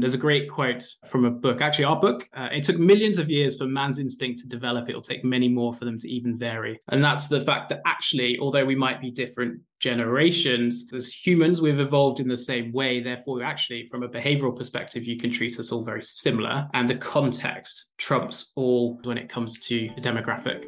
There's a great quote from a book. Actually, our book, uh, it took millions of years for man's instinct to develop. It'll take many more for them to even vary. And that's the fact that actually, although we might be different generations, as humans, we've evolved in the same way. Therefore, actually, from a behavioral perspective, you can treat us all very similar. And the context trumps all when it comes to the demographic.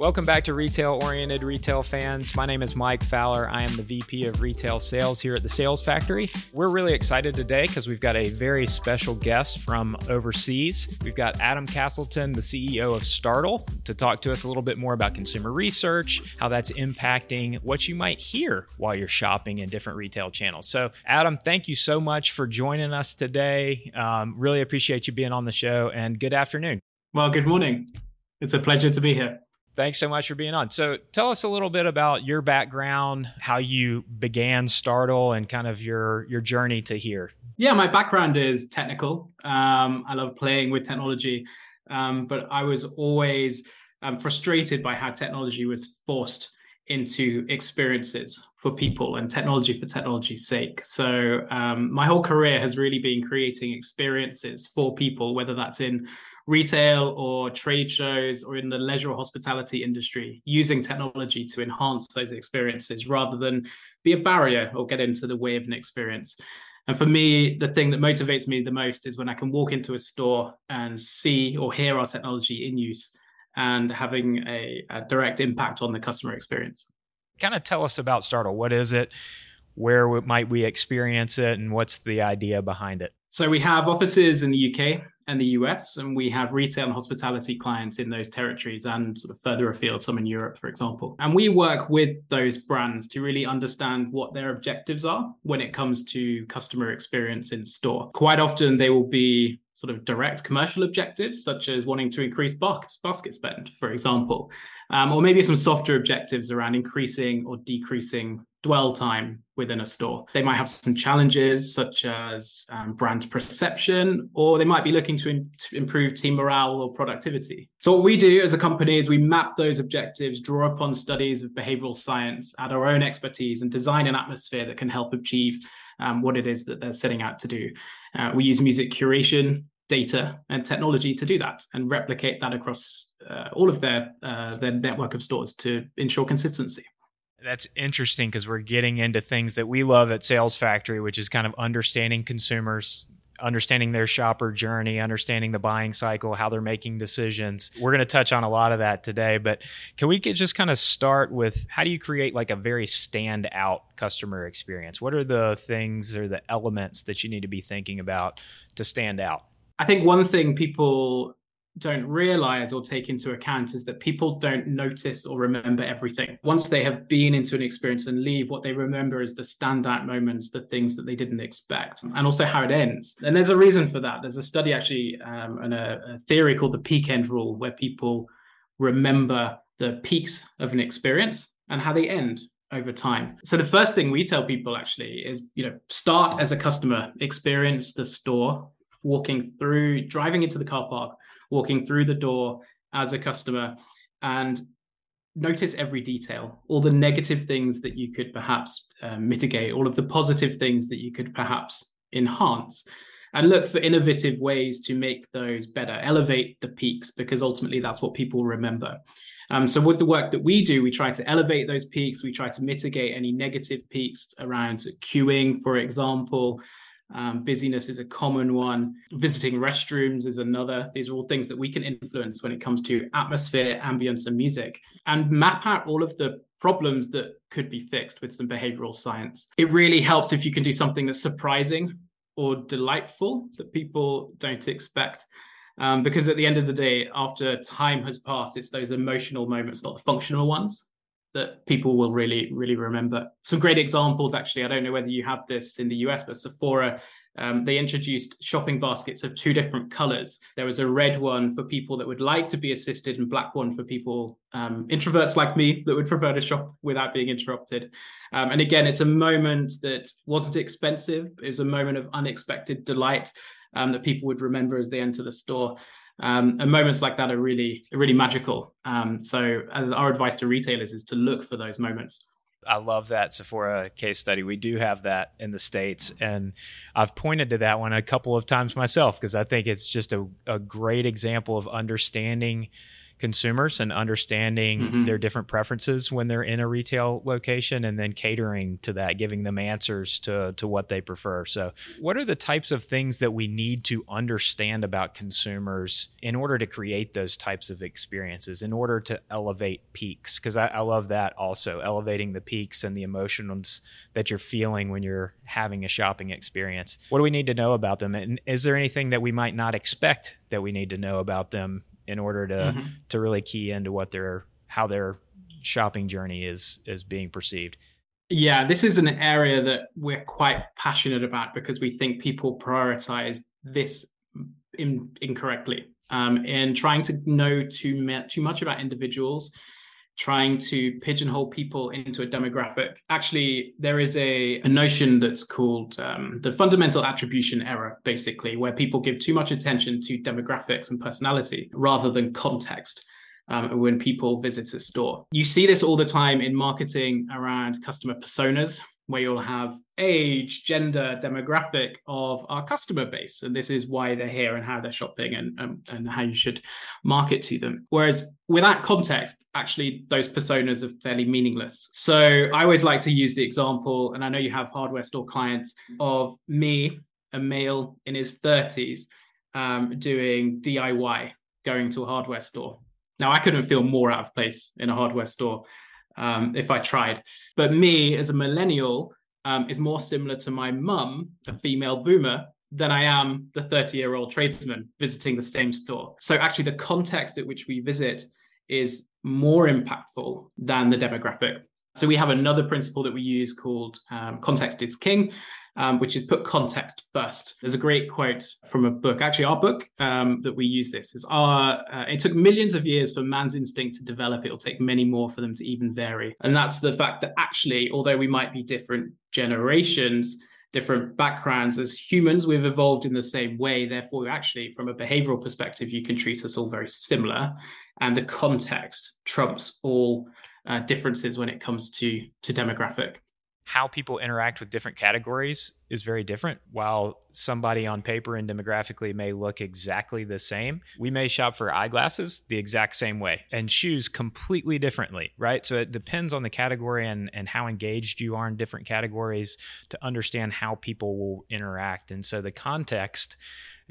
Welcome back to Retail Oriented Retail Fans. My name is Mike Fowler. I am the VP of Retail Sales here at the Sales Factory. We're really excited today because we've got a very special guest from overseas. We've got Adam Castleton, the CEO of Startle, to talk to us a little bit more about consumer research, how that's impacting what you might hear while you're shopping in different retail channels. So, Adam, thank you so much for joining us today. Um, really appreciate you being on the show, and good afternoon. Well, good morning. It's a pleasure to be here. Thanks so much for being on. So, tell us a little bit about your background, how you began Startle, and kind of your your journey to here. Yeah, my background is technical. Um, I love playing with technology, um, but I was always um, frustrated by how technology was forced into experiences for people and technology for technology's sake. So, um, my whole career has really been creating experiences for people, whether that's in retail or trade shows or in the leisure or hospitality industry using technology to enhance those experiences rather than be a barrier or get into the way of an experience. And for me, the thing that motivates me the most is when I can walk into a store and see or hear our technology in use and having a, a direct impact on the customer experience. Kind of tell us about Startle. What is it? Where might we experience it? And what's the idea behind it? So we have offices in the UK and the US, and we have retail and hospitality clients in those territories and sort of further afield, some in Europe, for example. And we work with those brands to really understand what their objectives are when it comes to customer experience in store. Quite often, they will be sort of direct commercial objectives, such as wanting to increase basket spend, for example, um, or maybe some softer objectives around increasing or decreasing dwell time within a store. They might have some challenges such as um, brand perception, or they might be looking to, in- to, improve team morale or productivity. So, what we do as a company is we map those objectives, draw upon studies of behavioral science, add our own expertise, and design an atmosphere that can help achieve um, what it is that they're setting out to do. Uh, we use music curation, data and technology to do that and replicate that across uh, all of their uh, their network of stores to ensure consistency. That's interesting because we're getting into things that we love at Sales Factory, which is kind of understanding consumers, understanding their shopper journey, understanding the buying cycle, how they're making decisions. We're going to touch on a lot of that today, but can we just kind of start with how do you create like a very stand out customer experience? What are the things or the elements that you need to be thinking about to stand out? I think one thing people don't realize or take into account is that people don't notice or remember everything. Once they have been into an experience and leave, what they remember is the standout moments, the things that they didn't expect, and also how it ends. And there's a reason for that. There's a study actually um, and a, a theory called the peak end rule, where people remember the peaks of an experience and how they end over time. So the first thing we tell people actually is, you know, start as a customer, experience the store, walking through, driving into the car park, walking through the door as a customer, and notice every detail, all the negative things that you could perhaps uh, mitigate, all of the positive things that you could perhaps enhance. And look for innovative ways to make those better, elevate the peaks, because ultimately that's what people remember. Um, so with the work that we do, we try to elevate those peaks. We try to mitigate any negative peaks around queuing, for example, um, busyness is a common one. Visiting restrooms is another. These are all things that we can influence when it comes to atmosphere, ambience, and music, and map out all of the problems that could be fixed with some behavioral science. It really helps if you can do something that's surprising or delightful that people don't expect. Um, because at the end of the day, after time has passed, it's those emotional moments, not the functional ones, that people will really, really remember. Some great examples, actually. I don't know whether you have this in the US, but Sephora, um, they introduced shopping baskets of two different colors. There was a red one for people that would like to be assisted, and black one for people, um, introverts like me, that would prefer to shop without being interrupted. Um, and again, it's a moment that wasn't expensive. It was a moment of unexpected delight um, that people would remember as they enter the store. Um, and moments like that are really, really magical. Um, so, our advice to retailers is to look for those moments. I love that Sephora case study. We do have that in the States. And I've pointed to that one a couple of times myself because I think it's just a, a great example of understanding consumers and understanding mm-hmm. their different preferences when they're in a retail location and then catering to that giving them answers to to what they prefer. So what are the types of things that we need to understand about consumers in order to create those types of experiences in order to elevate peaks? Because I, I love that also elevating the peaks and the emotions that you're feeling when you're having a shopping experience. What do we need to know about them? And is there anything that we might not expect that we need to know about them in order to mm-hmm. to really key into what their how their shopping journey is is being perceived. Yeah, this is an area that we're quite passionate about because we think people prioritize this in, incorrectly um, in trying to know too, too much about individuals trying to pigeonhole people into a demographic. Actually, there is a, a notion that's called um, the fundamental attribution error, basically, where people give too much attention to demographics and personality rather than context. Um, when people visit a store. You see this all the time in marketing around customer personas, where you'll have age, gender, demographic of our customer base. And this is why they're here and how they're shopping and, and, and how you should market to them. Whereas without context, actually, those personas are fairly meaningless. So I always like to use the example, and I know you have hardware store clients, of me, a male in his 30s, um, doing DIY, going to a hardware store. Now, I couldn't feel more out of place in a hardware store um, if I tried. But me as a millennial um, is more similar to my mum, a female boomer, than I am the 30 year old tradesman visiting the same store. So actually, the context at which we visit is more impactful than the demographic. So we have another principle that we use called um, context is king um, which is put context first. There's a great quote from a book, actually, our book um, that we use this is our, uh, it took millions of years for man's instinct to develop. It'll take many more for them to even vary. And that's the fact that actually, although we might be different generations, different backgrounds as humans we've evolved in the same way therefore actually from a behavioral perspective you can treat us all very similar and the context trumps all uh, differences when it comes to to demographic how people interact with different categories is very different. While somebody on paper and demographically may look exactly the same, we may shop for eyeglasses the exact same way and shoes completely differently, right? So it depends on the category and, and how engaged you are in different categories to understand how people will interact. And so the context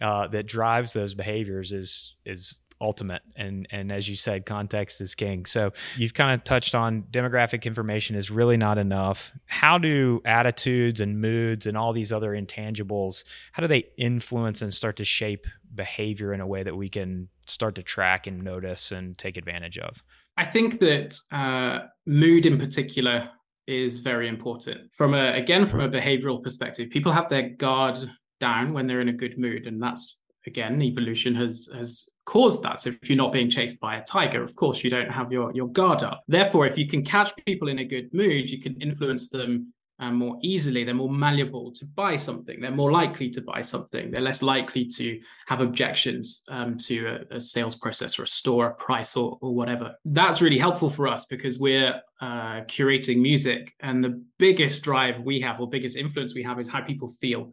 uh, that drives those behaviors is is ultimate. And and as you said context is king. So you've kind of touched on demographic information is really not enough. How do attitudes and moods and all these other intangibles how do they influence and start to shape behavior in a way that we can start to track and notice and take advantage of? I think that uh, mood in particular is very important. From a again from a behavioral perspective people have their guard down when they're in a good mood. And that's again evolution has has caused that. So if you're not being chased by a tiger, of course you don't have your, your guard up. Therefore, if you can catch people in a good mood, you can influence them um, more easily. They're more malleable to buy something. They're more likely to buy something. They're less likely to have objections um, to a, a, sales process or a store, a price, or, or whatever. That's really helpful for us because we're uh, curating music, and the biggest drive we have, or biggest influence we have, is how people feel,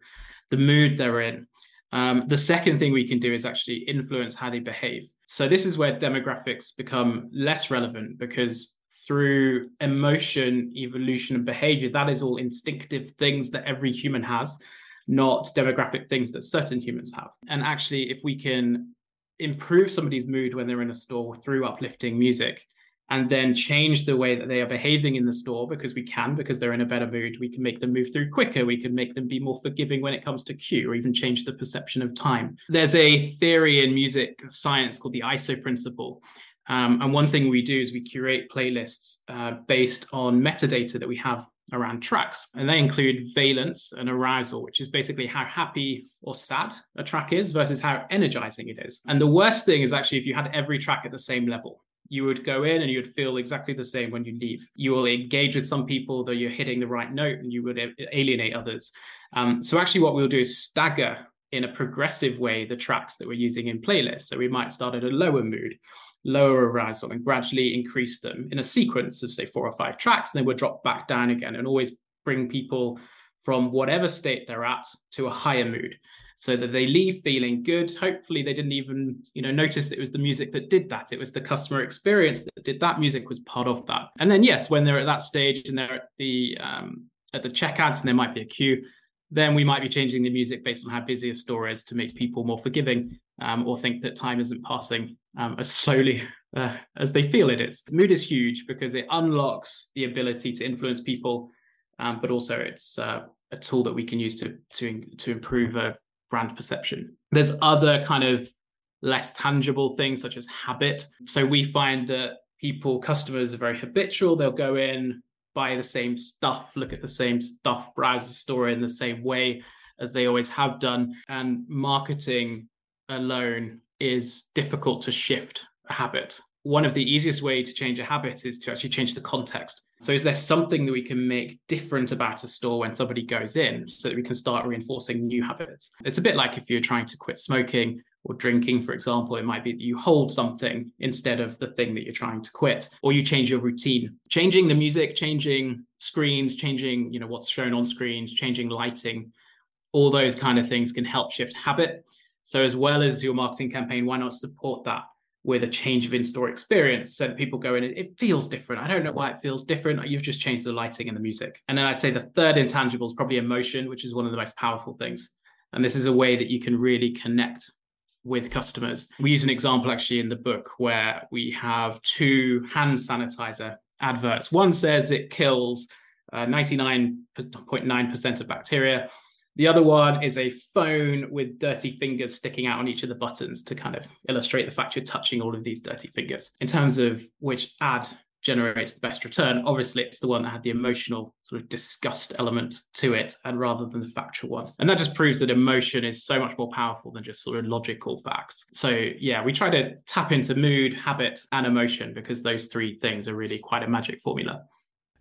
the mood they're in. Um, the second thing we can do is actually influence how they behave. So this is where demographics become less relevant because through emotion, evolution, and behavior, that is all instinctive things that every human has, not demographic things that certain humans have. And actually, if we can improve somebody's mood when they're in a store through uplifting music, and then change the way that they are behaving in the store because we can, because they're in a better mood. We can make them move through quicker. We can make them be more forgiving when it comes to queue or even change the perception of time. There's a theory in music science called the ISO principle. Um, and one thing we do is we curate playlists uh, based on metadata that we have around tracks. And they include valence and arousal, which is basically how happy or sad a track is versus how energizing it is. And the worst thing is actually if you had every track at the same level you would go in and you would feel exactly the same when you leave. You will engage with some people, though you're hitting the right note, and you would alienate others. Um, so actually, what we'll do is stagger in a progressive way the tracks that we're using in playlists. So we might start at a lower mood, lower arousal, and gradually increase them in a sequence of, say, four or five tracks. And then we'll drop back down again and always bring people from whatever state they're at to a higher mood so that they leave feeling good. Hopefully they didn't even you know notice it was the music that did that. It was the customer experience that did that. Music was part of that. And then yes when they're at that stage and they're at the um, at the checkouts and there might be a queue then we might be changing the music based on how busy a store is to make people more forgiving um, or think that time isn't passing um, as slowly uh, as they feel it is. Mood is huge because it unlocks the ability to influence people, um, but also it's uh, a tool that we can use to to to improve a brand perception. There's other kind of less tangible things such as habit. So we find that people, customers are very habitual. They'll go in, buy the same stuff, look at the same stuff, browse the store in the same way as they always have done. And marketing alone is difficult to shift a habit. One of the easiest way to change a habit is to actually change the context. So, is there something that we can make different about a store when somebody goes in so that we can start reinforcing new habits? It's a bit like if you're trying to quit smoking or drinking, for example, it might be that you hold something instead of the thing that you're trying to quit, or you change your routine. Changing the music, changing screens, changing you know what's shown on screens, changing lighting, all those kind of things can help shift habit. So, as well as your marketing campaign, why not support that with a change of in-store experience so people go in it feels different. I don't know why it feels different. You've just changed the lighting and the music. And then I'd say the third intangible is probably emotion, which is one of the most powerful things. And this is a way that you can really connect with customers. We use an example actually in the book where we have two hand sanitizer adverts. One says it kills uh, 99.9% of bacteria. The other one is a phone with dirty fingers sticking out on each of the buttons to kind of illustrate the fact you're touching all of these dirty fingers. In terms of which ad generates the best return, obviously it's the one that had the emotional sort of disgust element to it and rather than the factual one. And that just proves that emotion is so much more powerful than just sort of logical facts. So yeah, we try to tap into mood, habit, and emotion because those three things are really quite a magic formula.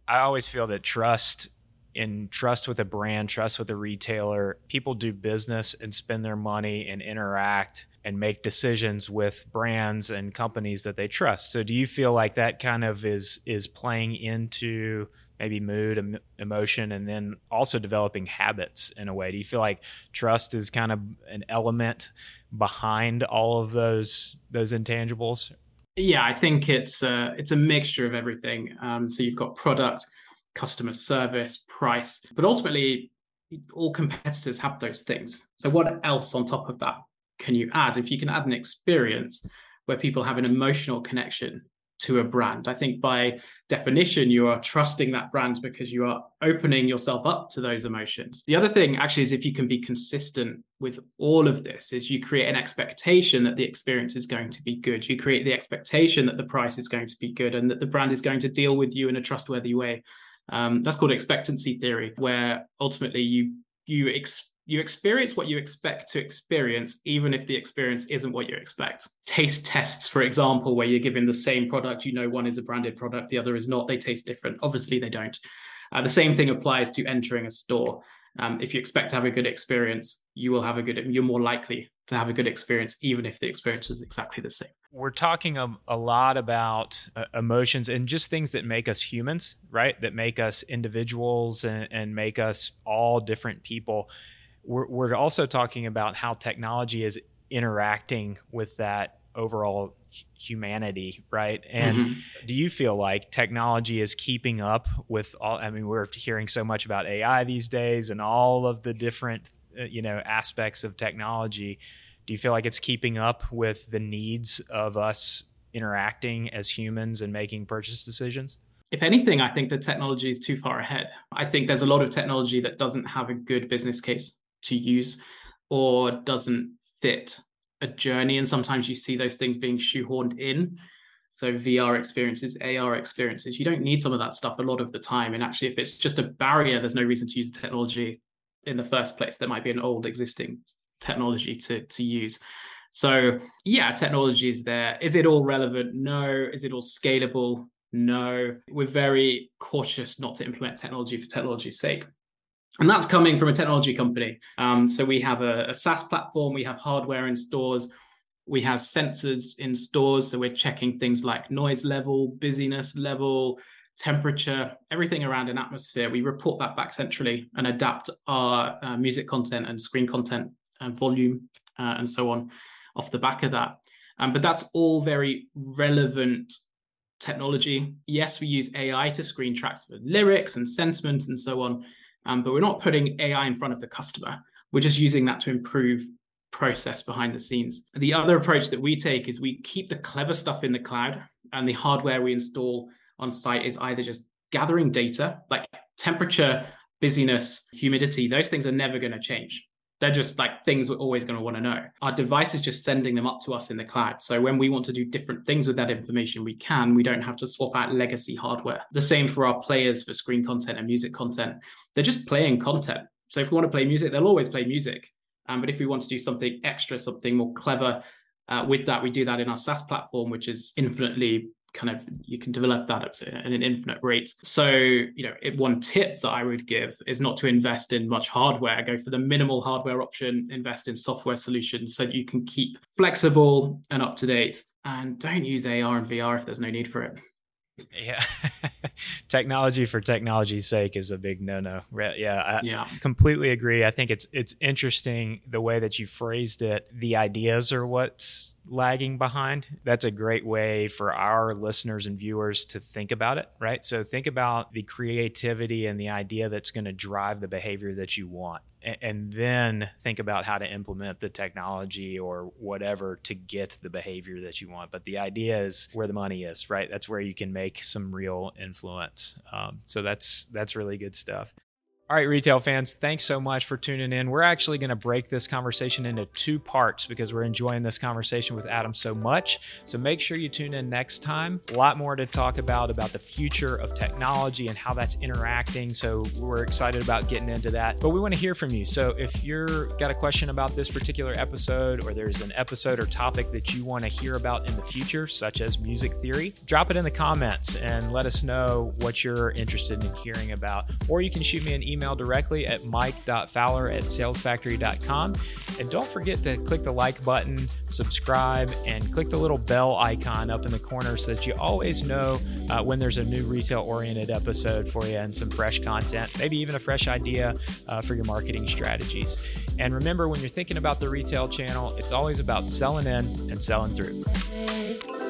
I always feel that trust in trust with a brand, trust with a retailer. People do business and spend their money and interact and make decisions with brands and companies that they trust. So do you feel like that kind of is is playing into maybe mood, em- emotion and then also developing habits in a way? Do you feel like trust is kind of an element behind all of those those intangibles? Yeah, I think it's a, it's a mixture of everything. Um, so you've got product, customer service, price. But ultimately, all competitors have those things. So, what else on top of that can you add? If you can add an experience where people have an emotional connection to a brand, I think by definition, you are trusting that brand because you are opening yourself up to those emotions. The other thing, actually, is if you can be consistent with all of this, is you create an expectation that the experience is going to be good. You create the expectation that the price is going to be good and that the brand is going to deal with you in a trustworthy way. Um, that's called expectancy theory, where ultimately you you ex- you experience what you expect to experience, even if the experience isn't what you expect. Taste tests, for example, where you're given the same product, you know one is a branded product, the other is not. They taste different. Obviously, they don't. Uh, the same thing applies to entering a store. Um, if you expect to have a good experience, you will have a good. You're more likely to have a good experience, even if the experience is exactly the same. We're talking a, a lot about uh, emotions and just things that make us humans, right? That make us individuals and, and make us all different people. We're, we're also talking about how technology is interacting with that overall humanity, right? And mm-hmm. do you feel like technology is keeping up with all? I mean, we're hearing so much about AI these days and all of the different, Uh, you know, aspects of technology. Do you feel like it's keeping up with the needs of us interacting as humans and making purchase decisions? If anything, I think the technology is too far ahead. I think there's a lot of technology that doesn't have a good business case to use or doesn't fit a journey and sometimes you see those things being shoehorned in so vr experiences ar experiences you don't need some of that stuff a lot of the time and actually if it's just a barrier there's no reason to use technology in the first place there might be an old existing technology to to use. So yeah technology is there. Is it all relevant? No. Is it all scalable? No. We're very cautious not to implement technology for technology's sake. And that's coming from a technology company. Um, so we have a, a SaaS platform, we have hardware in stores, we have sensors in stores. So we're checking things like noise level, busyness level, temperature, everything around an atmosphere. We report that back centrally and adapt our uh, music content and screen content and volume uh, and so on off the back of that. Um, but that's all very relevant technology. Yes, we use AI to screen tracks for lyrics and sentiment and so on, um, but we're not putting AI in front of the customer. We're just using that to improve process behind the scenes. The other approach that we take is we keep the clever stuff in the cloud and the hardware we install on site is either just gathering data like temperature, busyness, humidity, those things are never going to change. They're just like things we're always going to want to know. Our device is just sending them up to us in the cloud. So when we want to do different things with that information, we can. We don't have to swap out legacy hardware. The same for our players for screen content and music content. They're just playing content. So if we want to play music, they'll always play music. Um, but if we want to do something extra, something more clever uh, with that, we do that in our SaaS platform, which is infinitely kind of you can develop that at an infinite rate. So, you know, one tip that I would give is not to invest in much hardware. Go for the minimal hardware option, invest in software solutions so that you can keep flexible and up to date. And don't use AR and VR if there's no need for it. Yeah. Technology for technology's sake is a big no-no. Yeah, I yeah. completely agree. I think it's it's interesting the way that you phrased it. The ideas are what's lagging behind, that's a great way for our listeners and viewers to think about it, right? So think about the creativity and the idea that's going to drive the behavior that you want. And then think about how to implement the technology or whatever to get the behavior that you want. But the idea is where the money is, right? That's where you can make some real influence. Um, so that's that's really good stuff. All right, retail fans, thanks so much for tuning in. We're actually going to break this conversation into two parts because we're enjoying this conversation with Adam so much. So make sure you tune in next time. A lot more to talk about about the future of technology and how that's interacting. So we're excited about getting into that. But we want to hear from you. So if you're got a question about this particular episode or there's an episode or topic that you want to hear about in the future, such as music theory, drop it in the comments and let us know what you're interested in hearing about. Or you can shoot me an email email directly at mike.fowler at salesfactory.com. And don't forget to click the like button, subscribe, and click the little bell icon up in the corner so that you always know uh, when there's a new retail oriented episode for you and some fresh content, maybe even a fresh idea uh, for your marketing strategies. And remember, when you're thinking about the retail channel, it's always about selling in and selling through.